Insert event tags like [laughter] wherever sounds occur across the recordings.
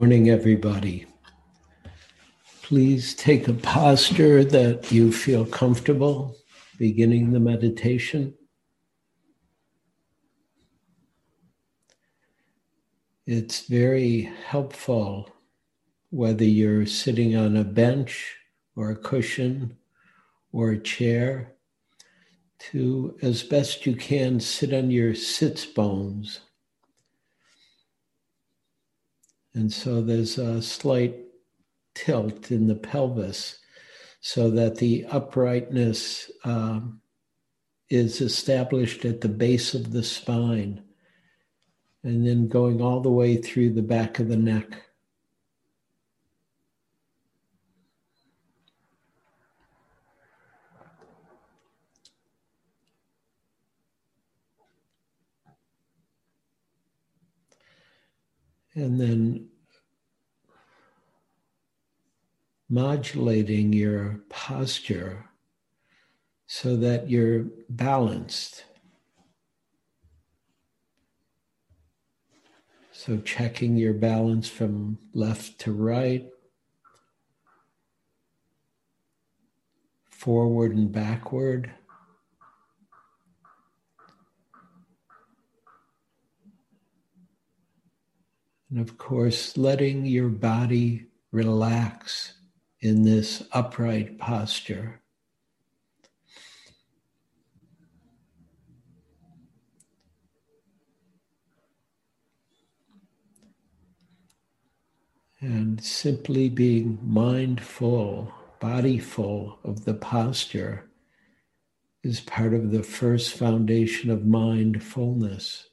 Morning, everybody. Please take a posture that you feel comfortable beginning the meditation. It's very helpful whether you're sitting on a bench or a cushion or a chair to, as best you can, sit on your sits bones and so there's a slight tilt in the pelvis so that the uprightness um, is established at the base of the spine and then going all the way through the back of the neck. And then modulating your posture so that you're balanced. So, checking your balance from left to right, forward and backward. And of course, letting your body relax in this upright posture. And simply being mindful, bodyful of the posture is part of the first foundation of mindfulness.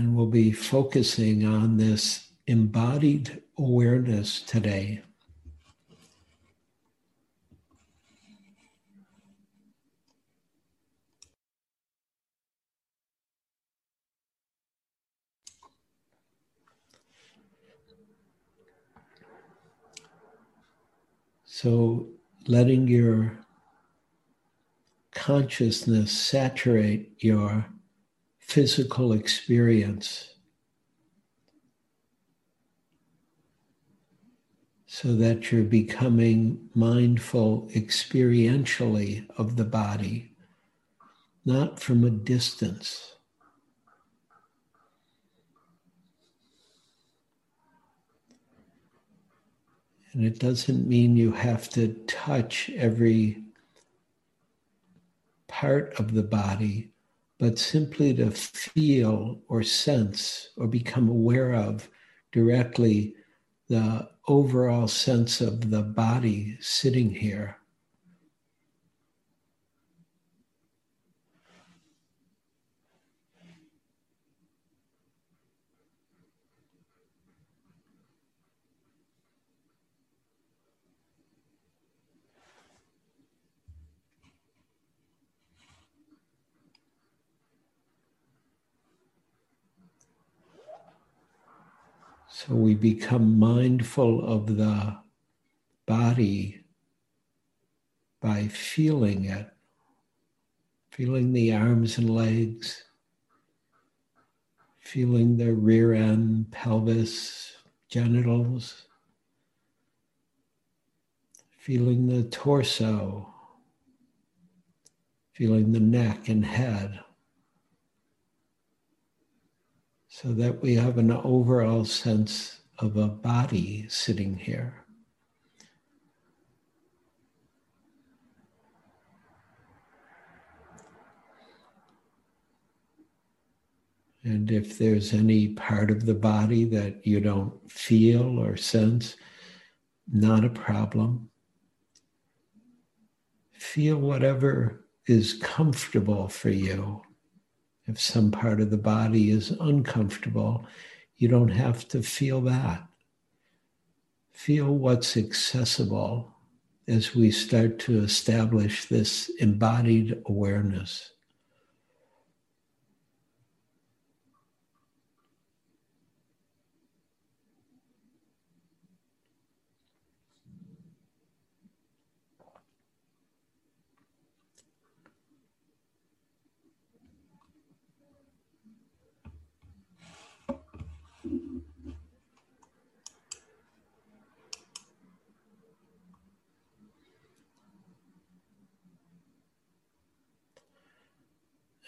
And we'll be focusing on this embodied awareness today. So, letting your consciousness saturate your physical experience so that you're becoming mindful experientially of the body, not from a distance. And it doesn't mean you have to touch every part of the body but simply to feel or sense or become aware of directly the overall sense of the body sitting here. So we become mindful of the body by feeling it, feeling the arms and legs, feeling the rear end, pelvis, genitals, feeling the torso, feeling the neck and head so that we have an overall sense of a body sitting here. And if there's any part of the body that you don't feel or sense, not a problem. Feel whatever is comfortable for you. If some part of the body is uncomfortable, you don't have to feel that. Feel what's accessible as we start to establish this embodied awareness.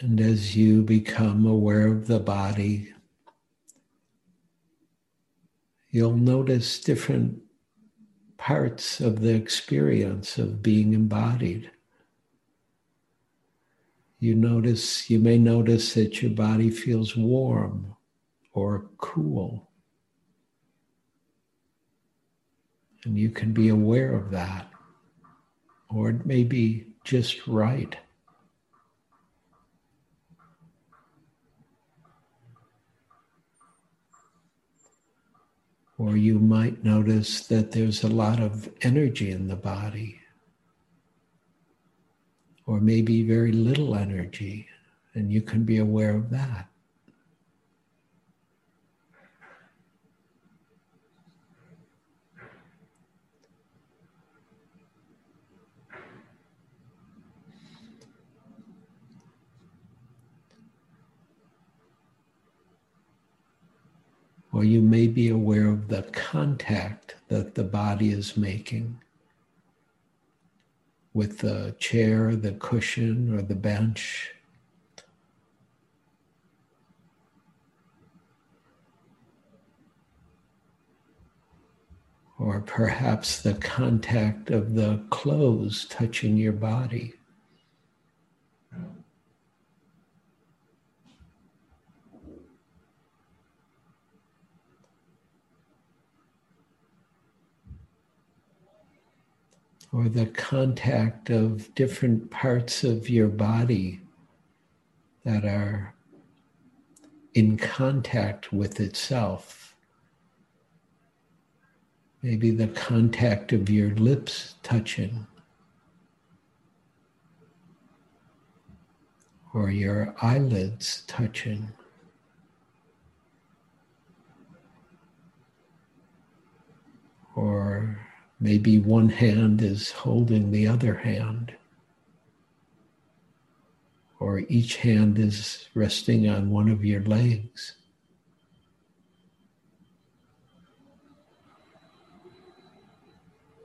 And as you become aware of the body, you'll notice different parts of the experience of being embodied. You notice, you may notice that your body feels warm or cool. And you can be aware of that. Or it may be just right. Or you might notice that there's a lot of energy in the body, or maybe very little energy, and you can be aware of that. Or you may be aware of the contact that the body is making with the chair, the cushion, or the bench. Or perhaps the contact of the clothes touching your body. Or the contact of different parts of your body that are in contact with itself. Maybe the contact of your lips touching, or your eyelids touching. Or Maybe one hand is holding the other hand, or each hand is resting on one of your legs.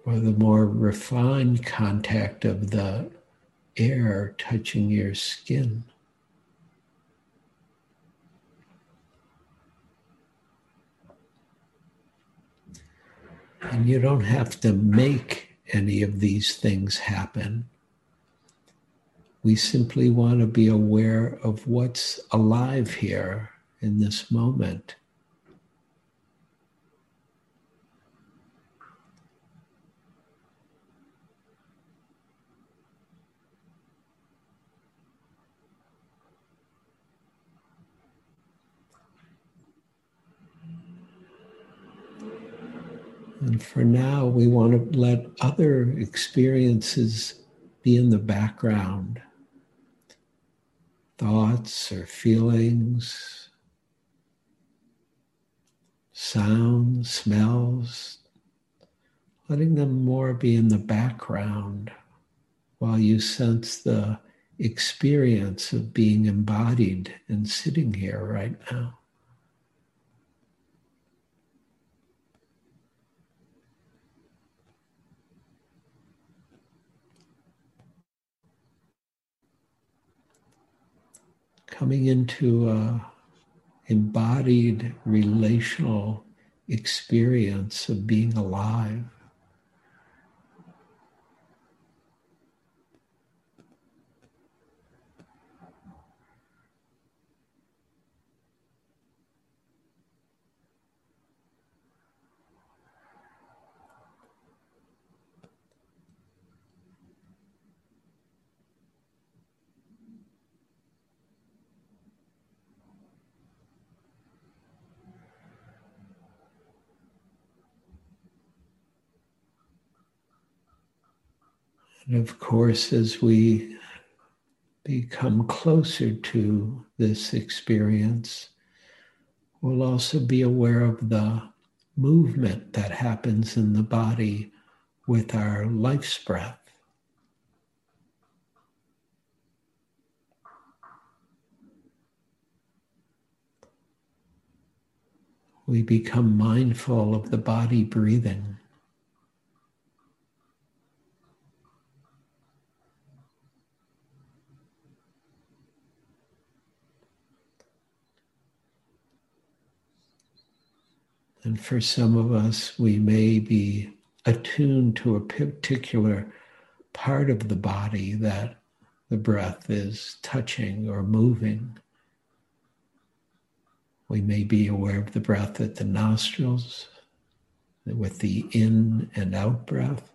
Or the more refined contact of the air touching your skin. And you don't have to make any of these things happen. We simply want to be aware of what's alive here in this moment. And for now, we want to let other experiences be in the background thoughts or feelings, sounds, smells, letting them more be in the background while you sense the experience of being embodied and sitting here right now. Coming into a embodied relational experience of being alive. And of course, as we become closer to this experience, we'll also be aware of the movement that happens in the body with our life's breath. We become mindful of the body breathing. And for some of us, we may be attuned to a particular part of the body that the breath is touching or moving. We may be aware of the breath at the nostrils with the in and out breath.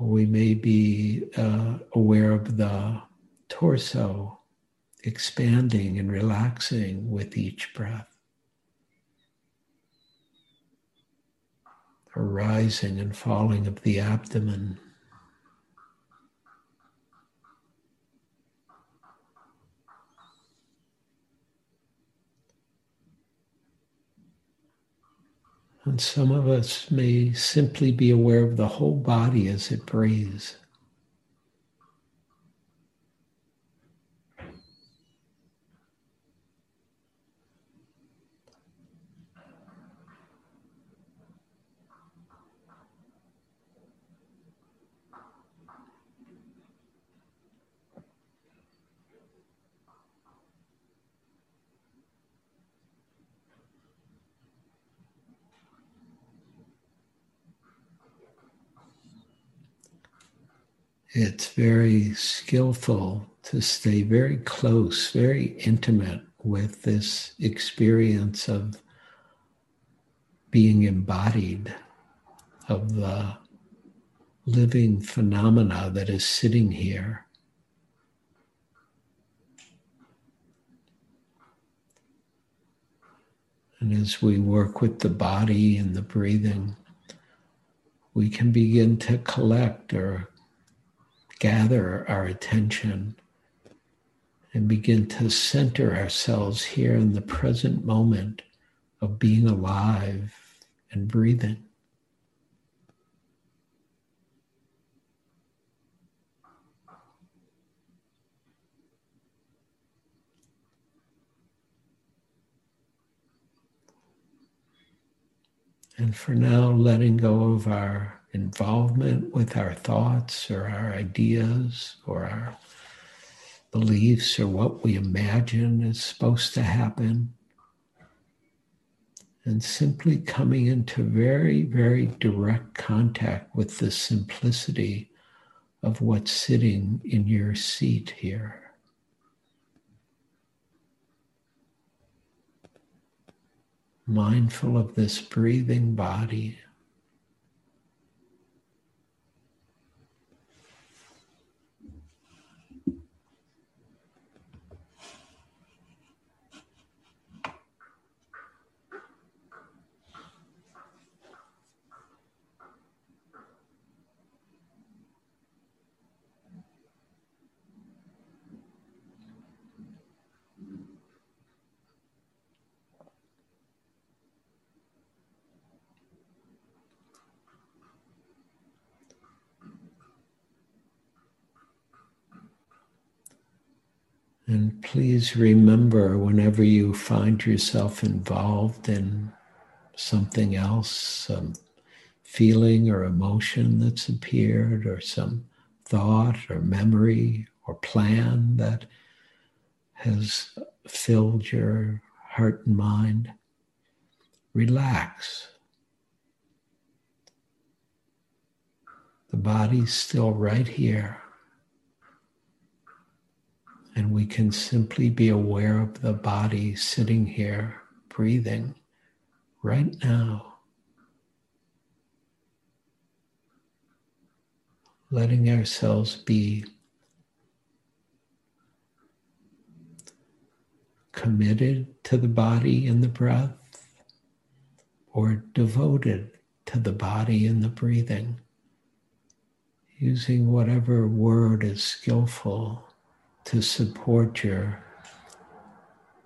We may be uh, aware of the torso expanding and relaxing with each breath. A rising and falling of the abdomen. And some of us may simply be aware of the whole body as it breathes. It's very skillful to stay very close, very intimate with this experience of being embodied, of the living phenomena that is sitting here. And as we work with the body and the breathing, we can begin to collect or gather our attention and begin to center ourselves here in the present moment of being alive and breathing. And for now, letting go of our involvement with our thoughts or our ideas or our beliefs or what we imagine is supposed to happen. And simply coming into very, very direct contact with the simplicity of what's sitting in your seat here. Mindful of this breathing body. And please remember whenever you find yourself involved in something else, some feeling or emotion that's appeared, or some thought or memory or plan that has filled your heart and mind, relax. The body's still right here. And we can simply be aware of the body sitting here, breathing right now. Letting ourselves be committed to the body and the breath or devoted to the body and the breathing, using whatever word is skillful to support your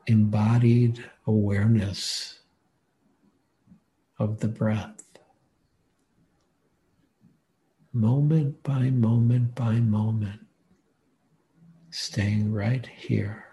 embodied awareness of the breath. Moment by moment by moment, staying right here.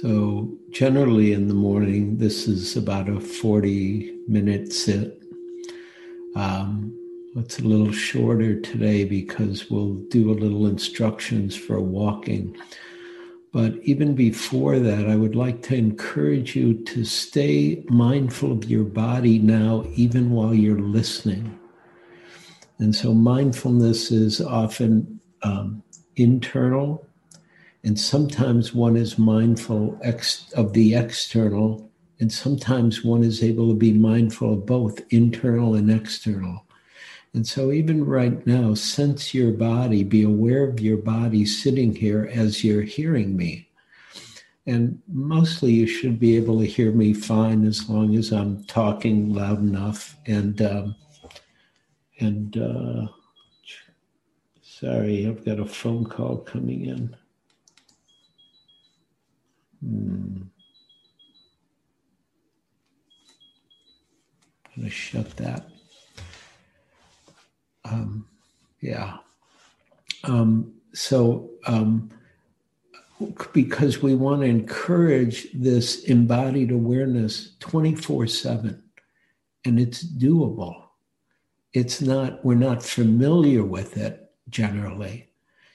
So, generally in the morning, this is about a 40 minute sit. Um, it's a little shorter today because we'll do a little instructions for walking. But even before that, I would like to encourage you to stay mindful of your body now, even while you're listening. And so, mindfulness is often um, internal, and sometimes one is mindful ex- of the external, and sometimes one is able to be mindful of both internal and external. And so, even right now, sense your body, be aware of your body sitting here as you're hearing me. And mostly, you should be able to hear me fine as long as I'm talking loud enough. And, um, and, uh, sorry, I've got a phone call coming in. Hmm. I'm going to shut that. Um, yeah. Um, so, um, because we want to encourage this embodied awareness 24 7, and it's doable. It's not, we're not familiar with it generally.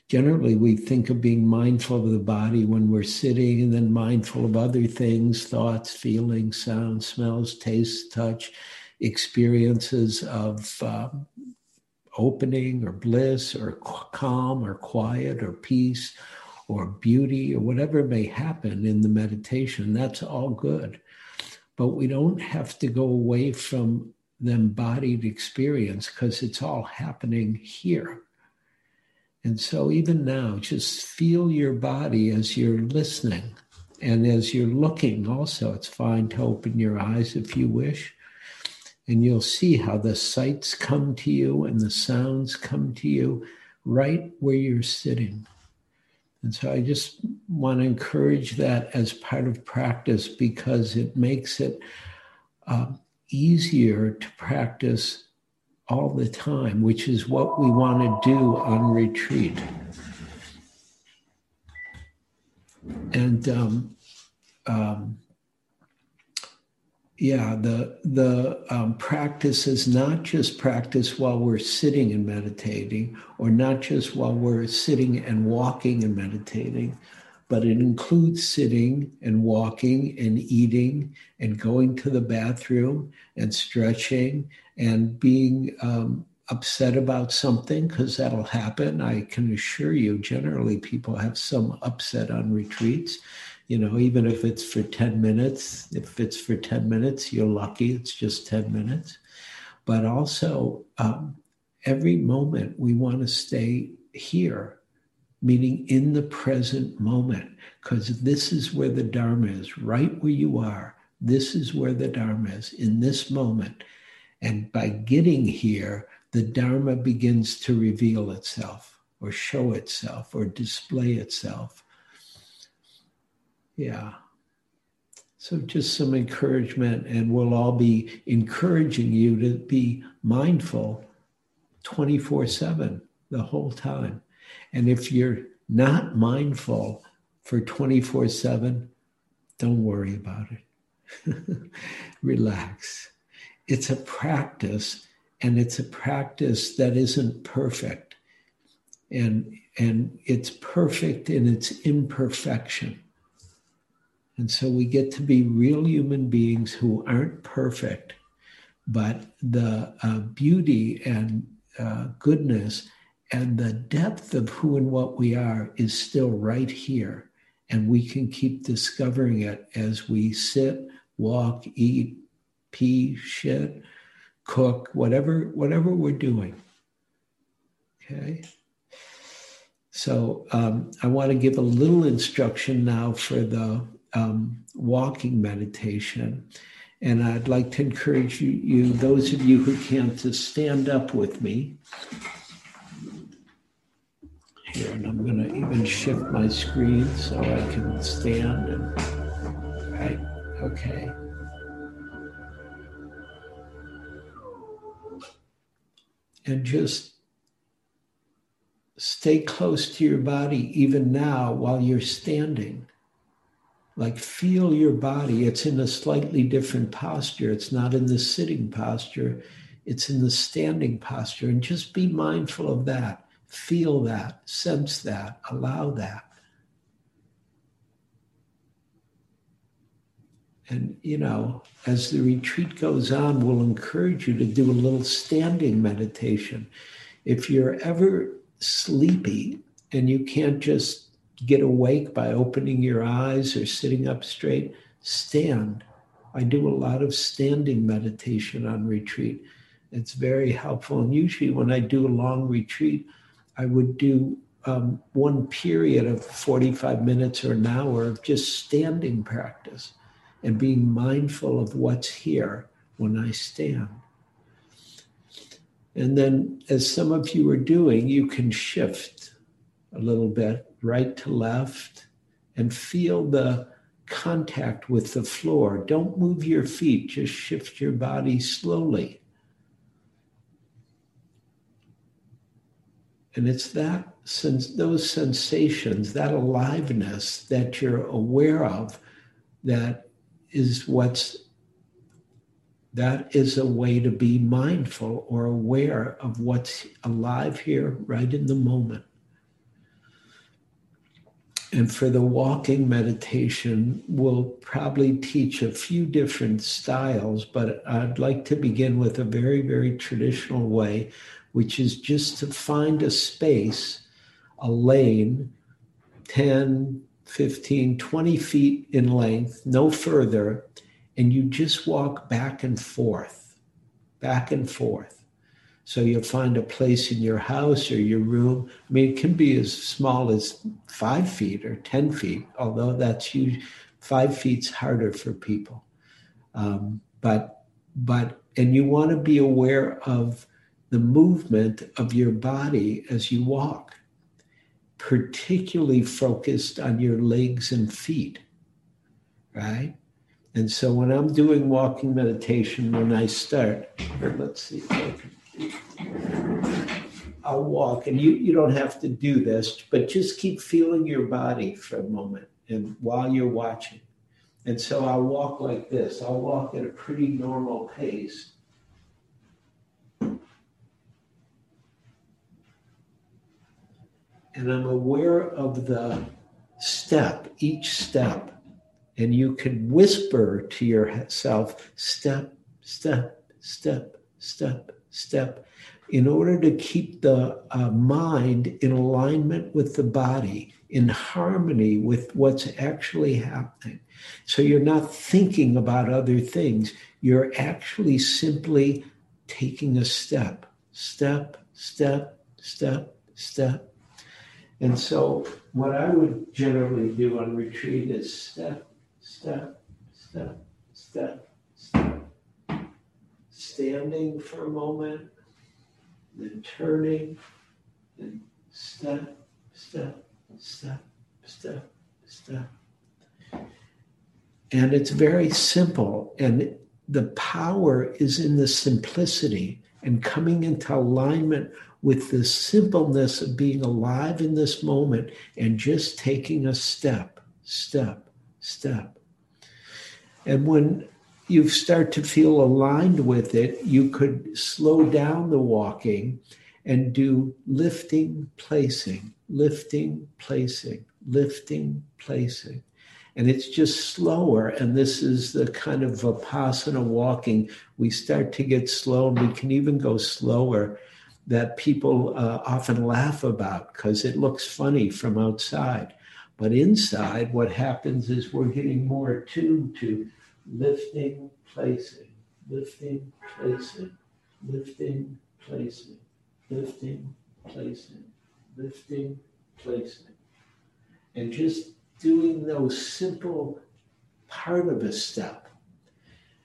Generally, we think of being mindful of the body when we're sitting and then mindful of other things thoughts, feelings, sounds, smells, tastes, touch, experiences of um, opening or bliss or calm or quiet or peace or beauty or whatever may happen in the meditation, that's all good. But we don't have to go away from the embodied experience because it's all happening here. And so, even now, just feel your body as you're listening and as you're looking. Also, it's fine to open your eyes if you wish and you'll see how the sights come to you and the sounds come to you right where you're sitting. And so I just want to encourage that as part of practice because it makes it uh, easier to practice all the time, which is what we want to do on retreat. And um, um, yeah the the um, practice is not just practice while we're sitting and meditating or not just while we're sitting and walking and meditating but it includes sitting and walking and eating and going to the bathroom and stretching and being um, upset about something because that'll happen i can assure you generally people have some upset on retreats you know, even if it's for 10 minutes, if it's for 10 minutes, you're lucky it's just 10 minutes. But also, um, every moment we want to stay here, meaning in the present moment, because this is where the Dharma is, right where you are. This is where the Dharma is, in this moment. And by getting here, the Dharma begins to reveal itself or show itself or display itself. Yeah. So just some encouragement, and we'll all be encouraging you to be mindful 24 7 the whole time. And if you're not mindful for 24 7, don't worry about it. [laughs] Relax. It's a practice, and it's a practice that isn't perfect. And, and it's perfect in its imperfection. And so we get to be real human beings who aren't perfect, but the uh, beauty and uh, goodness and the depth of who and what we are is still right here. And we can keep discovering it as we sit, walk, eat, pee, shit, cook, whatever, whatever we're doing. Okay. So um, I want to give a little instruction now for the um, walking meditation. And I'd like to encourage you, you, those of you who can't, to stand up with me. Here, and I'm going to even shift my screen so I can stand. And, right, okay. And just stay close to your body even now while you're standing like feel your body. It's in a slightly different posture. It's not in the sitting posture, it's in the standing posture. And just be mindful of that. Feel that, sense that, allow that. And, you know, as the retreat goes on, we'll encourage you to do a little standing meditation. If you're ever sleepy and you can't just get awake by opening your eyes or sitting up straight, stand. I do a lot of standing meditation on retreat. It's very helpful. And usually, when I do a long retreat, I would do um, one period of 45 minutes or an hour of just standing practice and being mindful of what's here when I stand. And then, as some of you are doing, you can shift a little bit right to left and feel the contact with the floor. Don't move your feet, just shift your body slowly. And it's that since those sensations, that aliveness that you're aware of, that is what's that is a way to be mindful or aware of what's alive here right in the moment. And for the walking meditation, we'll probably teach a few different styles, but I'd like to begin with a very, very traditional way, which is just to find a space, a lane, 10, 15, 20 feet in length, no further, and you just walk back and forth, back and forth. So you'll find a place in your house or your room. I mean, it can be as small as five feet or 10 feet, although that's huge. Five feet's harder for people. Um, but, but, and you want to be aware of the movement of your body as you walk, particularly focused on your legs and feet, right? And so when I'm doing walking meditation, when I start, let's see I can I'll walk, and you, you don't have to do this, but just keep feeling your body for a moment and while you're watching. And so I'll walk like this. I'll walk at a pretty normal pace. I'm aware of the step, each step. And you can whisper to yourself, step, step, step, step, step in order to keep the uh, mind in alignment with the body, in harmony with what's actually happening. So you're not thinking about other things. You're actually simply taking a step, step, step, step, step. And so, what I would generally do on retreat is step, step, step, step, step. standing for a moment, then turning, then step, step, step, step, step. And it's very simple. And the power is in the simplicity and coming into alignment with the simpleness of being alive in this moment and just taking a step, step, step. And when you start to feel aligned with it, you could slow down the walking and do lifting, placing, lifting, placing, lifting, placing. And it's just slower. And this is the kind of Vipassana walking. We start to get slow, and we can even go slower that people uh, often laugh about because it looks funny from outside. But inside, what happens is we're getting more attuned to lifting, placing, lifting, placing, lifting, placing, lifting, placing, lifting, placing. And just doing those simple part of a step.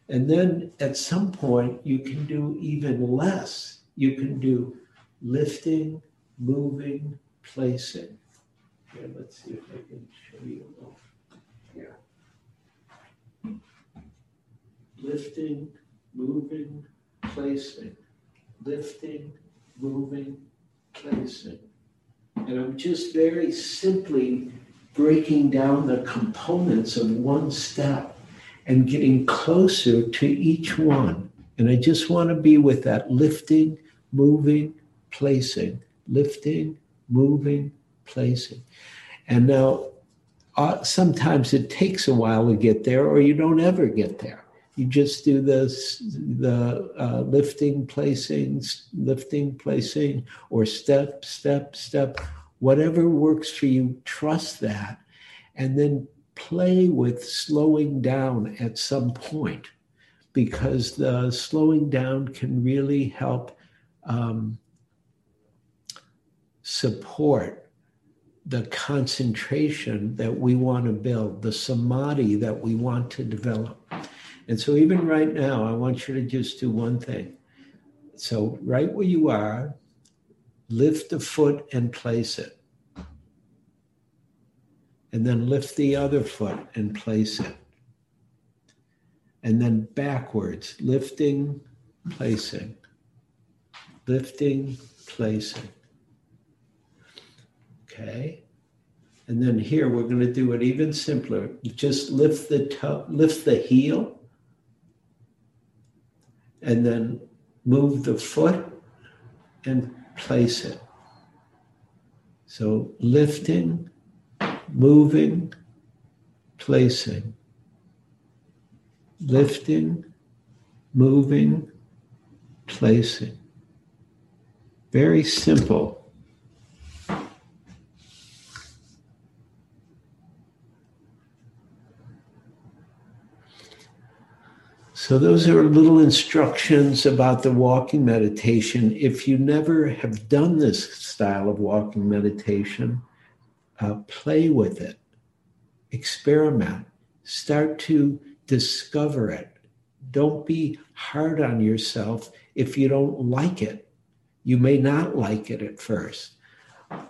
And then at some point, you can do even less. You can do lifting, moving, placing. Here, let's see if I can show you a little. lifting, moving, placing, lifting, moving, placing. And I'm just very simply breaking down the components of one step and getting closer to each one. And I just want to be with that lifting, moving, placing, lifting, moving, placing. And now, uh, sometimes it takes a while to get there, or you don't ever get there. You just do this, the uh, lifting, placing, lifting, placing, or step, step, step, whatever works for you. Trust that, and then play with slowing down at some point, because the slowing down can really help um, support the concentration that we want to build, the samadhi that we want to develop. And so, even right now, I want you to just do one thing. So, right where you are, lift the foot and place it. And then lift the other foot and place it. And then backwards, lifting, placing, lifting, placing. Okay. And then here we're going to do it even simpler. Just lift the toe, lift the heel, and then move the foot and place it. So lifting, moving, placing. Lifting, moving, placing. Very simple. So, those are little instructions about the walking meditation. If you never have done this style of walking meditation, uh, play with it, experiment, start to discover it. Don't be hard on yourself if you don't like it. You may not like it at first,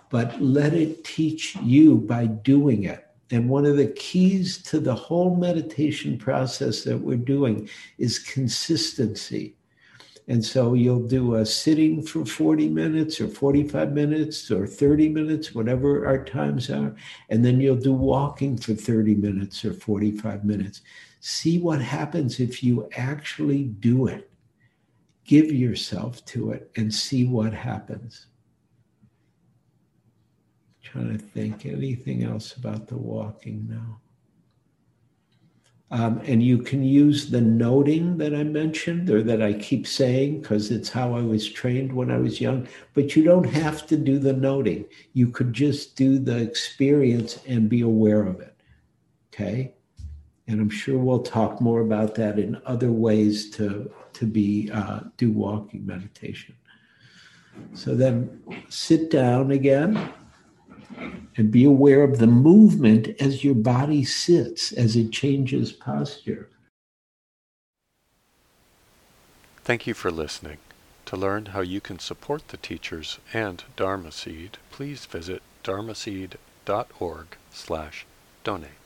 but let it teach you by doing it. And one of the keys to the whole meditation process that we're doing is consistency. And so you'll do a sitting for 40 minutes or 45 minutes or 30 minutes, whatever our times are. And then you'll do walking for 30 minutes or 45 minutes. See what happens if you actually do it. Give yourself to it and see what happens. Trying to think anything else about the walking now. Um, and you can use the noting that I mentioned or that I keep saying because it's how I was trained when I was young. But you don't have to do the noting. You could just do the experience and be aware of it. Okay. And I'm sure we'll talk more about that in other ways to, to be uh, do walking meditation. So then sit down again and be aware of the movement as your body sits, as it changes posture. Thank you for listening. To learn how you can support the teachers and Dharma Seed, please visit dharmaseed.org slash donate.